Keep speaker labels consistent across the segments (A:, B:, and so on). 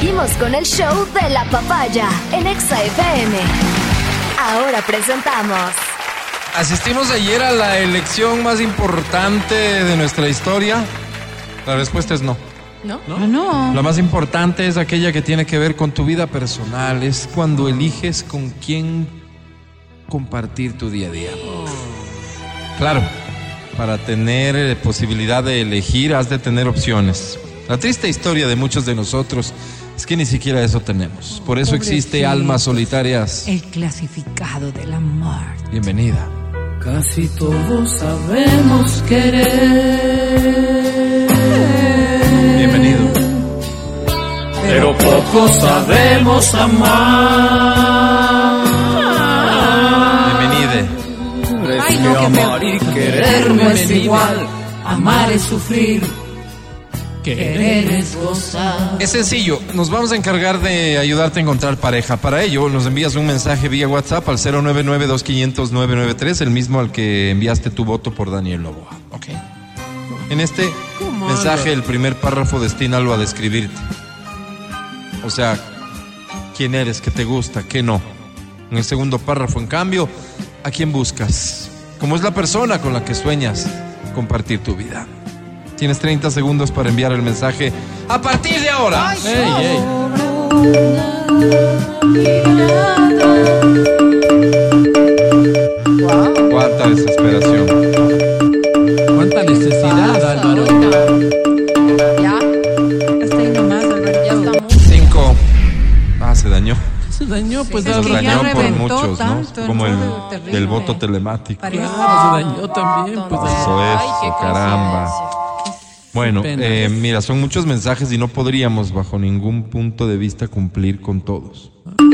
A: Seguimos con el show de la papaya en Exa FM. Ahora presentamos.
B: Asistimos ayer a la elección más importante de nuestra historia. La respuesta es no.
C: ¿No?
D: Ah, no.
B: La más importante es aquella que tiene que ver con tu vida personal. Es cuando eliges con quién compartir tu día a día. Claro, para tener eh, posibilidad de elegir has de tener opciones. La triste historia de muchos de nosotros es que ni siquiera eso tenemos. Por eso existe almas solitarias.
D: El clasificado del amor.
B: Bienvenida.
E: Casi todos sabemos querer,
B: Bienvenido.
E: pero pocos sabemos amar.
B: Bienvenide.
E: Es
D: Ay,
E: que
D: no, qué
E: amar y querer no es igual. Amar es sufrir, querer es gozar.
B: Es sencillo, nos vamos a encargar de ayudarte a encontrar pareja. Para ello, nos envías un mensaje vía WhatsApp al 099-2500-993, el mismo al que enviaste tu voto por Daniel Novoa. ¿Ok? En este mensaje, el primer párrafo destínalo a describirte. O sea, quién eres, qué te gusta, qué no. En el segundo párrafo, en cambio, ¿a quién buscas? ¿Cómo es la persona con la que sueñas compartir tu vida? Tienes 30 segundos para enviar el mensaje a partir de ahora. Ey, ey. Cuánta desesperación.
F: ¿Cuánta necesidad, Álvaro?
C: Ya,
D: Hasta ahí nomás, Alberto.
C: ya estamos.
B: Cinco. Ah, se dañó.
F: Se dañó, pues,
D: Es
B: Se dañó por muchos,
D: tanto,
B: ¿no? Como el,
D: no, terrible.
B: el voto telemático.
F: Claro, se dañó también, pues.
B: Eso es,
C: ay, qué
B: caramba. Bueno, eh, mira, son muchos mensajes y no podríamos bajo ningún punto de vista cumplir con todos.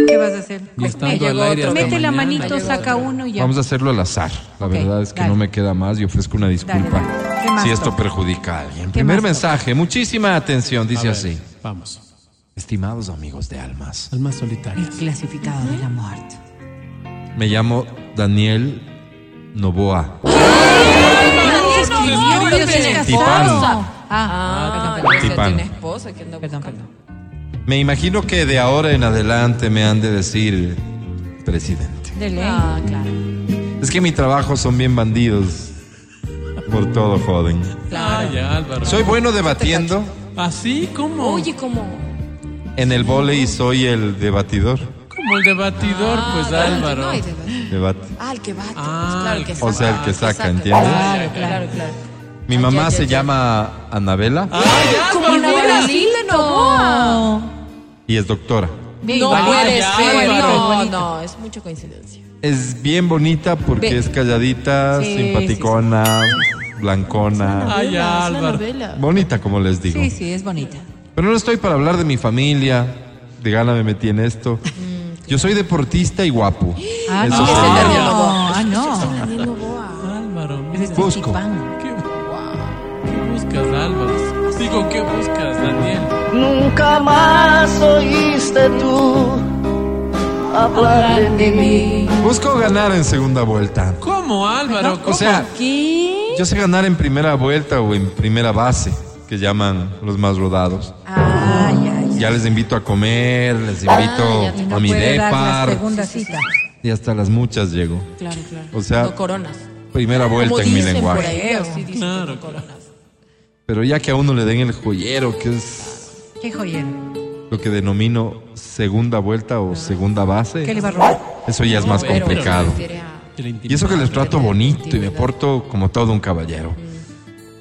D: ¿Qué vas a hacer?
F: Y estando
C: llegó
F: al aire
C: otro.
F: hasta
D: Mete la manito, saca uno y ya.
B: Vamos a hacerlo al azar. La verdad es que
D: dale.
B: no me queda más y ofrezco una disculpa
D: Dale, dale. ¿Qué más
B: si esto
D: toca?
B: perjudica a alguien.
D: ¿Qué
B: Primer mensaje, muchísima atención, dice
F: ver,
B: así.
F: Vamos.
B: Estimados amigos de almas,
F: Almas
D: El
F: solitarias.
D: clasificado del amor.
B: me llamo Daniel Novoa. Tipán.
D: Ah,
C: Ah,
D: perdón, perdón.
B: Tipán.
C: tiene esposa que
D: Perdón, perdón.
B: Me imagino que de ahora en adelante me han de decir presidente.
D: De ley.
C: Ah, claro.
B: Es que mi trabajo son bien bandidos. Por todo joden.
C: Claro.
F: Ah, ya, Álvaro.
B: Soy bueno debatiendo.
F: ¿Así? ¿Cómo?
C: Oye, como.
B: En el vóley soy el debatidor.
F: Como el debatidor, pues,
C: Ah,
F: Álvaro.
C: no hay debate.
B: Debate.
C: Ah, el que bate.
F: Ah,
C: pues, claro, el que
B: O sea, el que saca, ¿entiendes?
C: Claro, claro, claro.
B: Mi
C: Ah,
B: mamá se llama Anabela
F: ¡Ay,
C: Como
F: Álvaro!
C: Anabela Lile Novoa.
B: y es doctora.
C: No puede
F: ya,
C: ser. No, no, es mucha coincidencia.
B: Es bien bonita porque
C: Ve.
B: es calladita,
D: Sí,
B: simpaticona, blancona.
F: Ay,
C: Es una
F: Álvaro.
C: novela.
B: Bonita, como les digo.
D: Sí, sí, es bonita.
B: Pero no estoy para hablar de mi familia. De gana me metí en esto. Yo soy deportista y guapo.
D: Ah,
B: Eso
D: no,
C: es el. Daniel Novoa.
D: Ah, no.
C: Daniel Novoa.
F: Álvaro,
D: Es este
B: Busco.
F: ¿qué, qué buscas, Álvaro? Digo, ¿qué buscas, Daniel?
G: Nunca más oíste tú hablar de mí.
B: Busco ganar en segunda vuelta.
F: ¿Cómo, Álvaro?
B: O sea,
D: ¿Qué?
B: yo sé ganar en primera vuelta o en primera base, que llaman los más rodados.
D: Ah, ya,
B: les invito a comer, les invito
C: ya te-
D: No
B: a mi depar
D: segunda cita.
B: y hasta las muchas llego.
C: Claro, claro.
B: O sea,
C: No coronas.
B: primera vuelta
C: Como
B: en mi lenguaje.
C: por ahí, así dicen
F: Claro,
C: que no coronas.
B: Pero ya que a uno le den el joyero, que es
D: Qué joyero.
B: lo que denomino segunda vuelta o segunda base,
D: ¿Qué le va a robar?
B: eso ya es más
C: Pero
B: complicado. Y eso que les trato bonito y me porto como todo un caballero.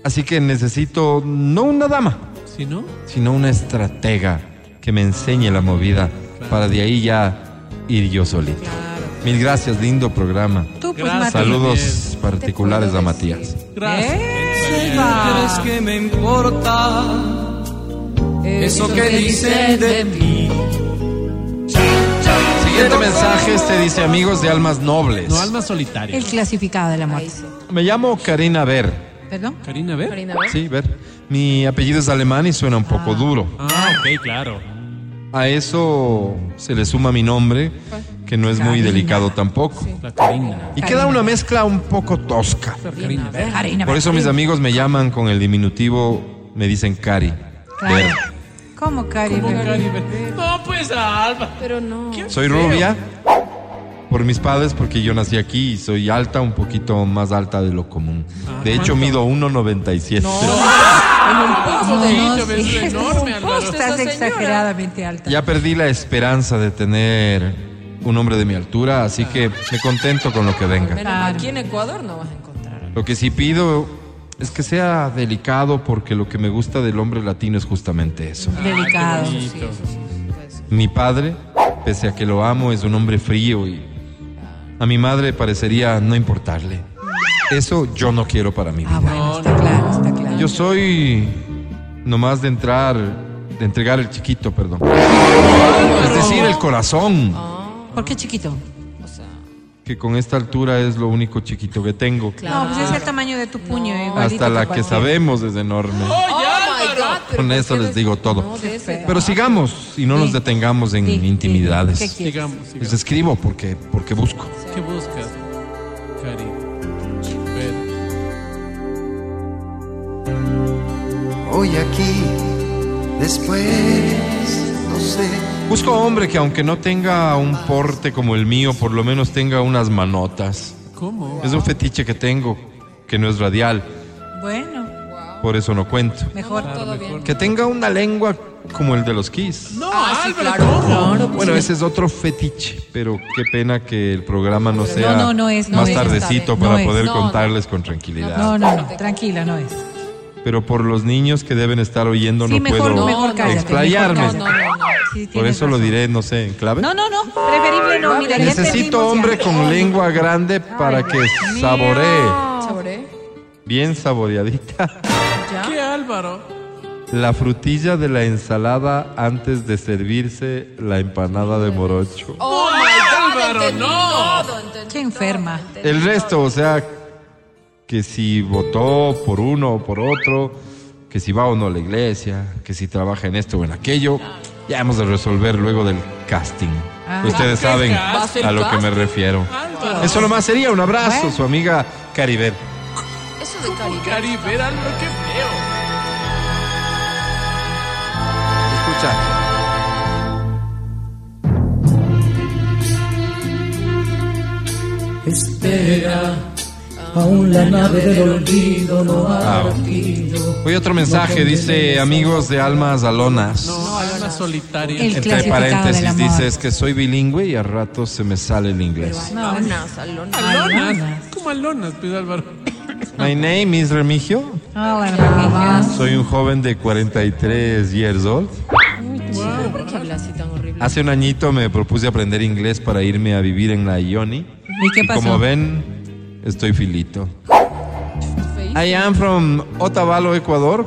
B: Así que necesito no una dama, Sino una estratega que me enseñe la movida para de ahí ya ir yo solito. Mil gracias, lindo programa.
D: Tú, pues.
B: Saludos particulares a Matías.
F: Gracias.
E: ¿Crees que me importa eso que dicen de mí?
B: Siguiente mensaje, este dice amigos de almas nobles.
F: No, alma solitaria.
D: El clasificado del amor.
C: Ahí sí.
B: Me llamo Karina Ver.
D: ¿Perdón?
F: Karina, ver.
C: Karina, ver.
B: Sí, Ver. Mi apellido es alemán y suena un poco duro.
F: Ah, ok, claro.
B: A eso se le suma mi nombre, que no es muy
D: Karina.
B: delicado tampoco.
F: La Karina.
B: Y queda una mezcla un poco tosca.
F: Karina, ver.
D: Karina.
B: Por eso mis amigos me llaman con el diminutivo, me dicen Cari.
D: Claro.
B: Ver.
D: ¿Cómo, Cari?
F: Como Caribe. No, pues Álvaro.
C: Pero no.
B: Soy rubia por mis padres porque yo nací aquí y soy alta, un poquito más alta de lo común. De hecho, mido 1,97.
F: Sí, yo me
D: sí,
F: veo enorme.
D: Estás exageradamente alta.
B: Ya perdí la esperanza de tener un hombre de mi altura, así que me contento con lo que venga.
C: Mal, aquí en Ecuador no vas a encontrar.
B: Lo que sí pido es que sea delicado porque lo que me gusta del hombre latino es justamente eso.
D: Delicado.
F: Bonito.
B: Mi padre, pese a que lo amo, es un hombre frío y a mi madre parecería no importarle. Eso yo no quiero para mi
D: Ah,
B: vida.
D: bueno, está claro, está claro.
B: Yo soy nomás de entrar, de entregar el chiquito, perdón. Es decir, el corazón,
D: ¿Por qué chiquito?
C: O sea,
B: que con esta altura es lo único chiquito que tengo.
D: No, pues es el tamaño de tu puño. igualito
B: Hasta la que sabemos es enorme.
C: oh my God,
B: Con
C: ¿por
B: eso les digo todo.
C: No,
B: Pero sigamos y no nos detengamos en
D: Sí, sí.
B: intimidades.
D: ¿Qué quieres?
F: Sigamos,
B: Les escribo porque, porque busco.
F: ¿Qué buscas, Cari?
H: Hoy aquí, después, no sé.
B: Busco hombre que aunque no tenga un porte como el mío, por lo menos tenga unas manotas.
F: ¿Cómo?
B: Es un fetiche que tengo, que no es radial, por eso no cuento.
D: mejor.
C: Todo bien.
B: Que tenga una lengua como el de los Kiss.
F: No,
C: Ah, sí,
F: Álvaro,
C: claro, claro.
B: Bueno, ese es otro fetiche, pero qué pena que el programa no sea
D: no, no es, no
B: más
D: es.
B: tardecito
D: No
B: para
D: es.
B: poder
C: No, no.
B: contarles con tranquilidad.
D: No, no, no, tranquila, no es.
B: Pero por los niños que deben estar oyendo
D: Sí,
B: no
D: mejor,
B: puedo
D: mejor cállate.
B: explayarme.
D: mejor
C: No,
D: cállate.
C: no, no.
D: Sí,
B: Por eso lo diré, no sé, en clave.
D: No, no, no, preferible no, mira,
B: Necesito hombre
D: ya.
B: con lengua grande para que saboree,
C: ¿Saboré?
B: bien saboreadita,
F: ¿Qué, Álvaro?
B: la frutilla de la ensalada antes de servirse la empanada de morocho.
C: Oh my God,
F: Álvaro, no.
C: todo,
D: Qué enferma.
B: El resto, o sea, que si votó por uno o por otro, que si va o no a la iglesia, que si trabaja en esto o en aquello, ya hemos de resolver luego del casting.
D: Ah.
B: Ustedes
F: ¿Qué
B: saben a lo que me refiero.
F: Álvaro.
B: Eso nomás sería un abrazo,
D: Bueno.
B: su amiga Caribel.
C: Eso de Caribe.
F: Cari, ver, Álvaro, qué
B: Escucha.
E: Espera, aún la nave del olvido no ha
B: Ah.
E: partido.
B: Hoy otro mensaje, dice amigos de almas alonas.
F: No, alma solitaria.
D: El
B: Entre
D: clasificado del
B: paréntesis
D: amor.
B: dice es que soy bilingüe y a ratos se me sale el inglés.
D: No,
C: Alonas, alonas.
F: Alonas.
D: Alonas.
F: ¿Cómo alonas, pues, Álvaro?
B: My name is Remigio.
D: Hola, Remigio.
B: Soy un joven de 43 years old.
C: ¿Por qué hablas así tan horrible?
B: Hace un añito me propuse aprender inglés para irme a vivir en la Ioni.
D: ¿Y qué pasó?
B: como ven, estoy filito. I am from Otavalo, Ecuador.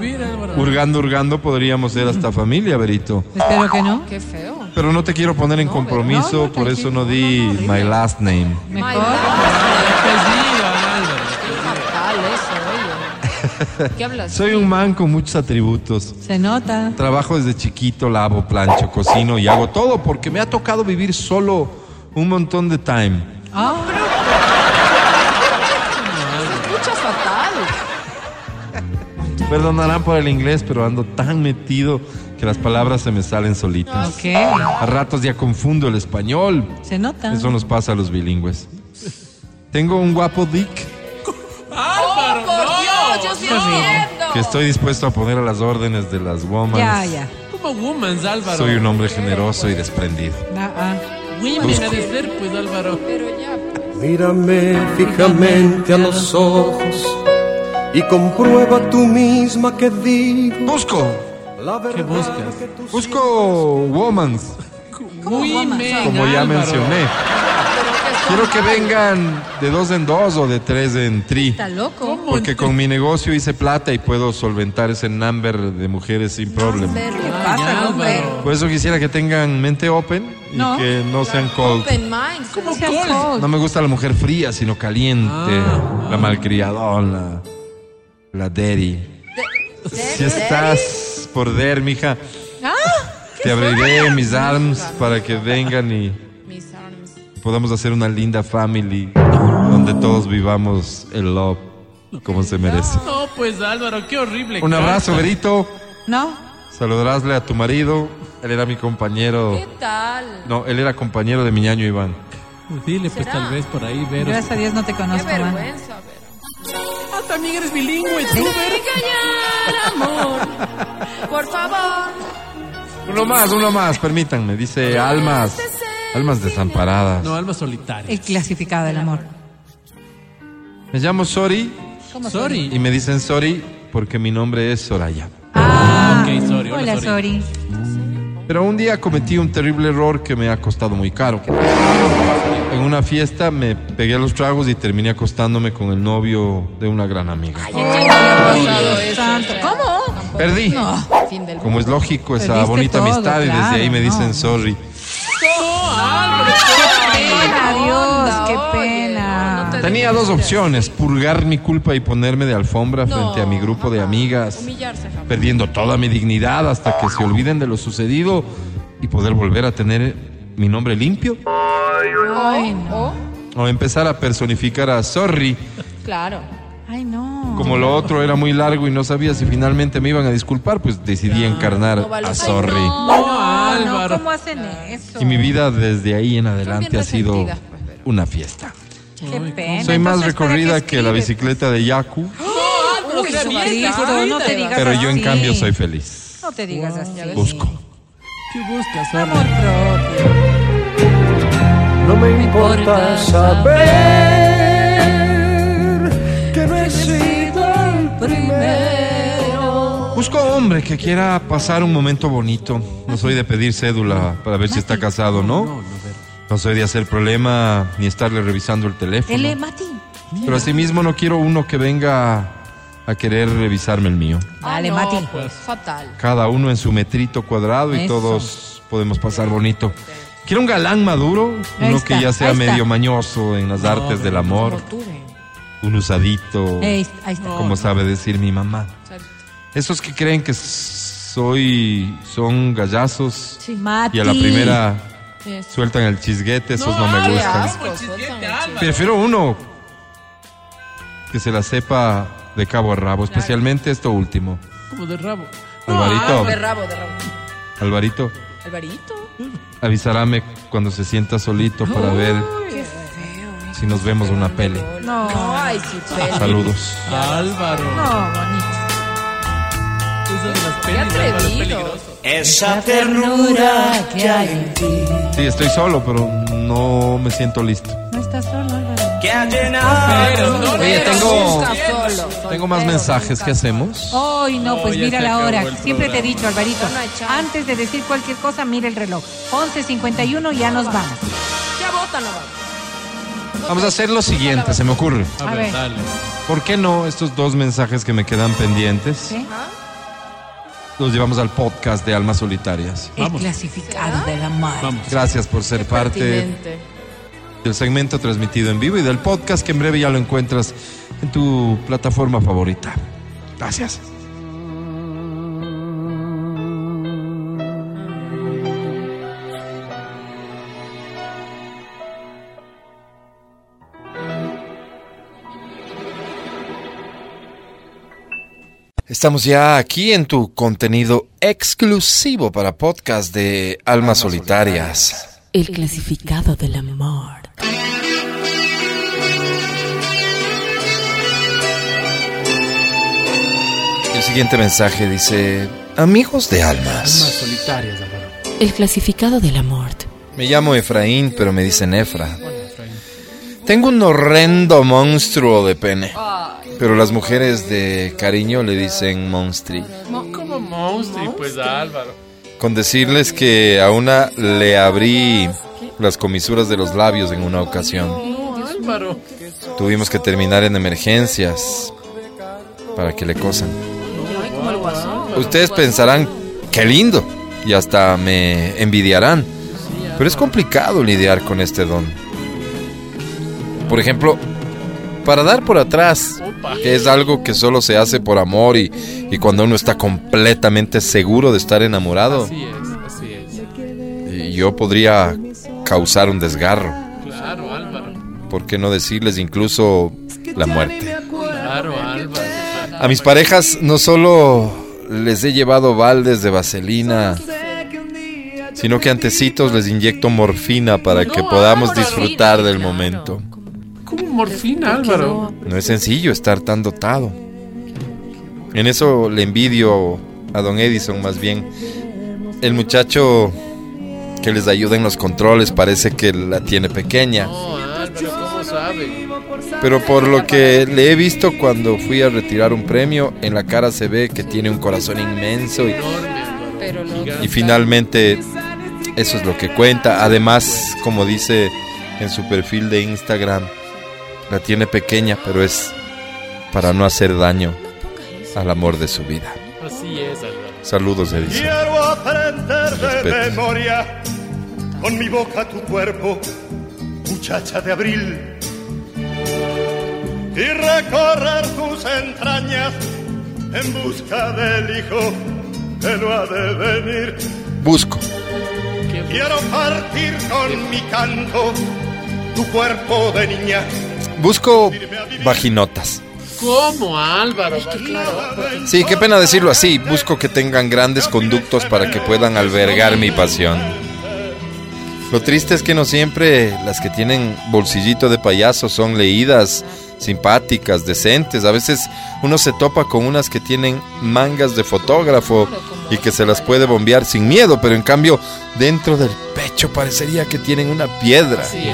F: Mira, Álvaro.
B: Hurgando, hurgando, podríamos ser hasta familia, Berito.
D: Espero que no.
C: Qué feo.
B: Pero no te quiero poner en compromiso,
D: no, no,
B: por eso no di my last name.
D: Mejor.
F: Apellido, Álvaro.
C: Fatal eso, oye. ¿Qué hablas?
B: Soy un man con muchos atributos.
D: Se nota.
B: Trabajo desde chiquito, lavo, plancho, cocino y hago todo porque me ha tocado vivir solo un montón de time.
D: Ah,
C: Escucha fatal.
B: Perdonarán por el inglés, pero ando tan metido que las palabras se me salen solitas.
D: ok.
B: A ratos ya confundo el español.
D: Se nota.
B: Eso nos pasa a los bilingües. Tengo un guapo dick
F: Álvaro,
B: que estoy dispuesto a poner a las órdenes de las women.
D: Ya, ya.
F: Como woman, Álvaro.
B: Soy un hombre generoso y desprendido.
D: Ah, ah.
F: Women ha de ser, pues, Álvaro.
C: Pero ya, pues.
H: Mírame fijamente a los ojos y comprueba tú misma que digo
B: Busco,
H: la verdad
F: ¿Qué buscas?
H: que tú
B: busco womans,
F: Women,
B: como ya
F: Álvaro.
B: mencioné. Quiero que vengan de dos en dos o de tres en tri.
D: Está loco.
B: Porque con mi negocio hice plata y puedo solventar ese number de mujeres sin problema.
D: ¿Qué pasa.
B: Por eso quisiera que tengan mente open y
D: No.
B: que no sean cold.
C: Open mind.
F: ¿Cómo
D: Sean
F: cold?
D: cold.
B: No me gusta la mujer fría, sino caliente,
F: Ah,
B: la malcriadona, la daddy. Si estás por der, mija,
D: Ah,
B: te abriré mis arms para que vengan y
C: Mis arms.
B: podamos hacer una linda family donde todos vivamos el love como se merece.
F: No, pues, Álvaro, qué horrible.
B: Un abrazo. Berito.
D: no.
B: Saludarásle a tu marido. Él era mi compañero.
C: ¿Qué tal?
B: No, él era compañero de mi ñaño Iván.
F: Dile, pues
C: ¿Será?
F: tal vez por ahí, Vero.
D: Gracias a Dios no te
C: Qué
D: conozco, man.
C: vergüenza, pero.
F: Ah, también eres bilingüe, tú, Vero.
C: amor. Por favor.
B: Uno más, uno más, permítanme. Dice almas, almas desamparadas.
F: No, alma solitaria.
D: El clasificado del amor.
B: Me llamo Sori
F: Sorry.
B: y me dicen Sori porque mi nombre es Soraya.
F: Ah, ok, sorry. Hola,
D: Hola,
F: sorry.
D: Sori.
B: Pero un día cometí un terrible error que me ha costado muy caro. En una fiesta me pegué a los tragos y terminé acostándome con el novio de una gran amiga.
D: Santo. ¿Cómo?
B: Perdí.
C: Fin del
B: Como es lógico, esa
D: Perdiste
B: bonita
D: todo,
B: amistad y desde ahí me
D: no.
B: dicen sorry.
D: Pena, Dios, qué pena.
C: no, no te
B: Tenía dos opciones, purgar mi culpa y ponerme de alfombra frente a mi grupo de amigas,
C: Humillarse, jamás.
B: perdiendo toda mi dignidad hasta que se olviden de lo sucedido y poder volver a tener mi nombre limpio.
C: Ay, no.
B: O empezar a personificar a Sorry,
C: Claro.
D: Ay, no.
B: como lo otro era muy largo y no sabía si finalmente me iban a disculpar, pues decidí encarnar
C: no vale.
B: a
C: Ay,
B: Sorry.
F: No,
D: No,
F: Álvaro.
D: ¿cómo hacen eso?
B: Y mi vida desde ahí en adelante ha sido
C: pues, pero-
B: una fiesta.
D: Qué pena.
B: Soy más
D: Entonces, ¿para
B: recorrida que la bicicleta de Yaku,
D: Uy, Jesucristo, no te digas
B: pero yo en cambio soy feliz.
D: No te digas así.
B: Busco.
F: ¿Qué buscas,
D: Amor propio.
H: No me importa saber
B: Busco hombre que quiera pasar un momento bonito. No soy de pedir cédula para ver si está casado, ¿no? No soy de hacer problema ni estarle revisando el teléfono.
D: Ele, Mati.
B: Pero asimismo no quiero uno que venga a querer revisarme el mío.
D: Dale,
C: Ah,
D: Mati.
C: Pues, fatal.
B: Cada uno en su metrito cuadrado y
D: Eso.
B: todos podemos pasar bonito. Quiero un galán maduro,
D: Ahí
B: uno que ya sea
D: ahí está.
B: medio mañoso en las artes del amor, un usadito,
D: Ahí, ahí está.
B: como sabe decir mi mamá. Esos que creen que soy son gallazos
D: Mati.
B: y a la primera
C: Eso.
B: sueltan el chisguete, esos no, me gustan.
C: asco, chico.
B: Prefiero uno que se la sepa de cabo a rabo, especialmente esto último.
F: Como de rabo.
B: Alvarito,
C: De rabo, de rabo.
B: Alvarito,
C: Alvarito.
B: avisaráme cuando se sienta solito para ver si nos vemos una pele.
D: No,
C: Ay, sí, pele.
B: Saludos.
F: Álvaro.
D: no, bonito.
F: De las Álvaro, peligroso.
G: Esa ternura que hay en ti,
B: Sí, estoy solo, pero no me siento listo.
D: No estás solo, Álvaro.
G: que ha llenado.
B: Oye, tengo-. Tengo más mensajes. ¿Qué hacemos?
D: Ay, no, pues mira la hora. Siempre te he dicho, Alvarito, antes de decir cualquier cosa, mira el reloj. 11.51, ya nos vamos.
C: Ya vota, no vamos.
B: Vamos a hacer lo siguiente, se me ocurre.
F: A ver. dale.
B: ¿Por qué no estos dos mensajes que me quedan pendientes
D: ¿Sí?
B: Los llevamos al podcast de Almas Solitarias?
D: El
F: Vamos.
D: clasificado de la mar.
F: Vamos.
B: Gracias por ser parte
C: Pertinente.
B: del segmento transmitido en vivo y del podcast que en breve ya lo encuentras en tu plataforma favorita. Gracias. Estamos ya aquí en tu contenido exclusivo para podcast de Almas Solitarias.
E: El clasificado del amor.
B: El siguiente mensaje dice, amigos de almas.
F: solitarias, Álvaro.
E: El clasificado del amor.
B: Me llamo Efraín, pero me dicen Efra. Tengo un horrendo monstruo de pene. Pero las mujeres de cariño le dicen monstri.
F: Como monstruo, pues Álvaro.
B: Con decirles que a una le abrí las comisuras de los labios en una ocasión.
F: No, Álvaro.
B: Tuvimos que terminar en emergencias para que le cosan. Ustedes pensarán, qué lindo, y hasta me envidiarán. Pero es complicado lidiar con este don. Por ejemplo, para dar por atrás, que es algo que solo se hace por amor y, y cuando uno está completamente seguro de estar enamorado,
F: Así es, así es.
B: y yo podría causar un desgarro.
F: Claro, Álvaro.
B: ¿Por qué no decirles incluso la muerte?
F: Claro, Álvaro.
B: A mis parejas no solo les he llevado baldes de vaselina, sino que antecitos les inyecto morfina para que podamos disfrutar del momento.
F: ¿Cómo morfina, Álvaro?
B: No es sencillo estar tan dotado. En eso le envidio a don Edison más bien. El muchacho que les ayuda en los controles parece que la tiene pequeña.
F: No, Álvaro, ¿cómo sabe?
B: Pero por lo que le he visto cuando fui a retirar un premio, en la cara se ve que tiene un corazón inmenso y finalmente eso es lo que cuenta. Además, como dice en su perfil de Instagram, la tiene pequeña, pero es para no hacer daño al amor de su vida.
F: Así es, Álvaro.
B: Saludos, Edison.
I: Quiero aprender de memoria con mi boca tu cuerpo, muchacha de abril, y recorrer tus entrañas en busca del hijo que no ha de venir.
B: Busco.
I: Quiero partir con mi canto tu cuerpo de niña.
B: Busco vaginotas.
F: ¿Cómo, Álvaro?
B: Sí, qué pena decirlo así. Busco que tengan grandes conductos para que puedan albergar mi pasión. Lo triste es que no siempre las que tienen bolsillito de payaso son leídas, simpáticas, decentes. A veces uno se topa con unas que tienen mangas de fotógrafo y que se las puede bombear sin miedo, pero en cambio dentro del pecho parecería que tienen una piedra.
F: Así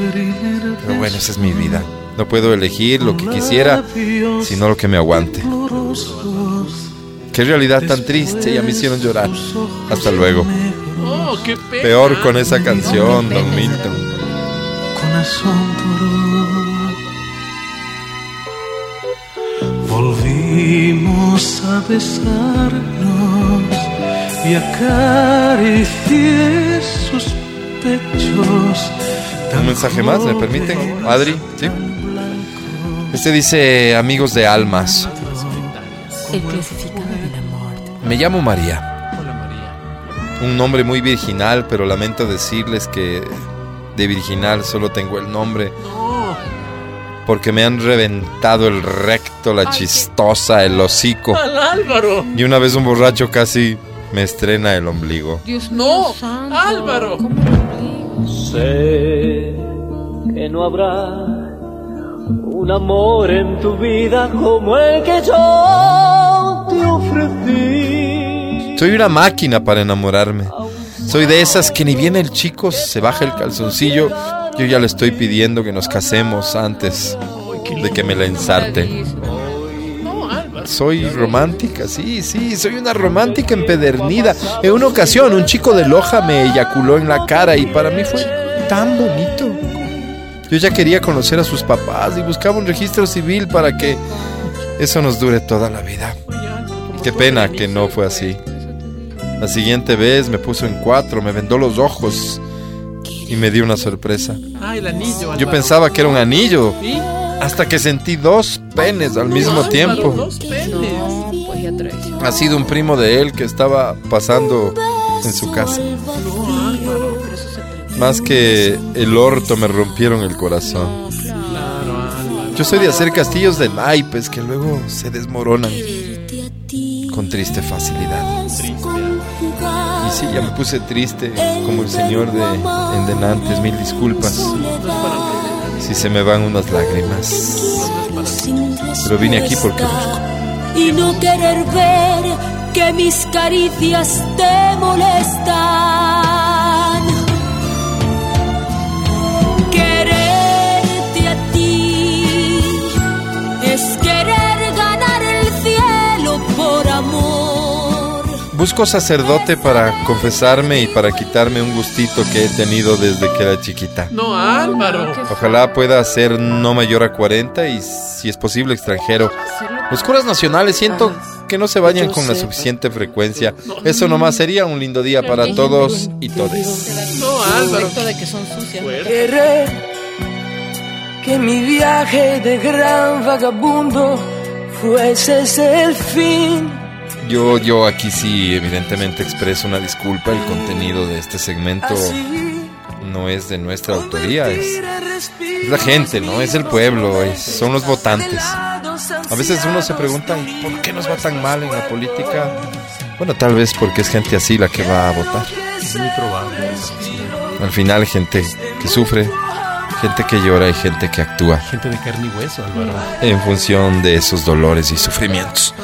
B: Pero bueno, esa es mi vida. No puedo elegir lo que quisiera, sino lo que me aguante. Qué realidad tan triste, ya me hicieron llorar. Hasta luego.
F: Oh, qué pena.
B: Peor con esa canción, Don Milton.
G: Volvimos a besarnos y acaricié sus pechos.
B: Un mensaje más, ¿me permiten? Adri, ¿sí? Este dice, amigos de almas,
C: El clasificado
B: me llamo María.
F: Hola, María.
B: Un nombre muy virginal, pero lamento decirles que de virginal solo tengo el nombre
F: No,
B: porque me han reventado el recto, la chistosa, el hocico.
F: al Álvaro.
B: Y una vez un borracho casi me estrena el ombligo.
C: Dios
F: No. Álvaro.
J: Sé que no habrá un amor en tu vida como el que yo te ofrecí.
B: Soy una máquina para enamorarme. Soy de esas que ni bien el chico se baja el calzoncillo, yo ya le estoy pidiendo que nos casemos antes de que me la ensarte. Soy romántica, sí, sí, soy una romántica empedernida. En una ocasión un chico de Loja me eyaculó en la cara y para mí fue tan bonito. Yo ya quería conocer a sus papás y buscaba un registro civil para que eso nos dure toda la vida. Qué pena que no fue así. La siguiente vez me puso en cuatro, me vendó los ojos y me dio una sorpresa.
F: Ah, el anillo,
B: Yo pensaba que era un anillo,
F: ¿Sí?
B: Hasta que sentí dos penes al mismo tiempo.
F: Dos penes.
C: No, pues.
B: Ha sido un primo de él que estaba pasando en su casa. Más que el orto me rompieron el corazón. Yo soy de hacer castillos de naipes que luego se desmoronan con triste facilidad. Y sí, ya me puse triste como el señor de en Denantes, mil disculpas si se me van unas lágrimas. Pero vine aquí porque
K: y no querer ver que mis caricias te molestan.
B: Busco sacerdote para confesarme y para quitarme un gustito que he tenido desde que era chiquita.
F: No, Álvaro.
B: Ojalá pueda ser no mayor a 40 y si es posible extranjero. Los curas nacionales siento que no se bañan con la suficiente frecuencia. Eso nomás sería un lindo día para todos y todes.
F: No, Álvaro.
C: De que son sucias.
G: Querer que mi viaje de gran vagabundo fuese ese el fin.
B: Yo, yo aquí sí evidentemente expreso una disculpa. El contenido de este segmento no es de nuestra autoría, es, es la gente, ¿no? Es el pueblo, es- son los votantes. A veces uno se pregunta, ¿y por qué nos va tan mal en la política? Bueno, tal vez porque es gente así la que va a votar.
F: Es muy probable.
B: Al final, gente que sufre, gente que llora y gente que actúa
F: Gente de carne y hueso, Álvaro.
B: en función de esos dolores y sufrimientos.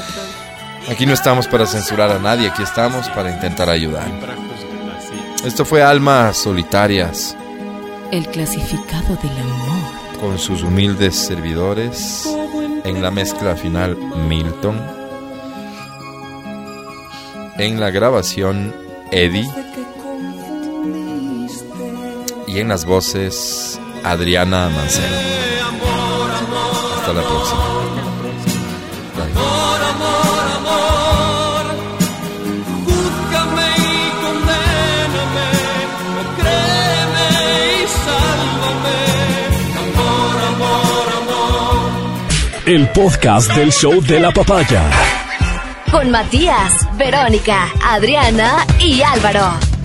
B: Aquí no estamos para censurar a nadie, aquí estamos para intentar ayudar. Esto fue Almas Solitarias
E: El clasificado del amor.
B: con sus humildes servidores. En la mezcla final, Milton. En la grabación, Eddie. Y en las voces, Adriana Mancero. Hasta la próxima.
L: El podcast del show de la papaya.
A: Con Matías, Verónica, Adriana y Álvaro.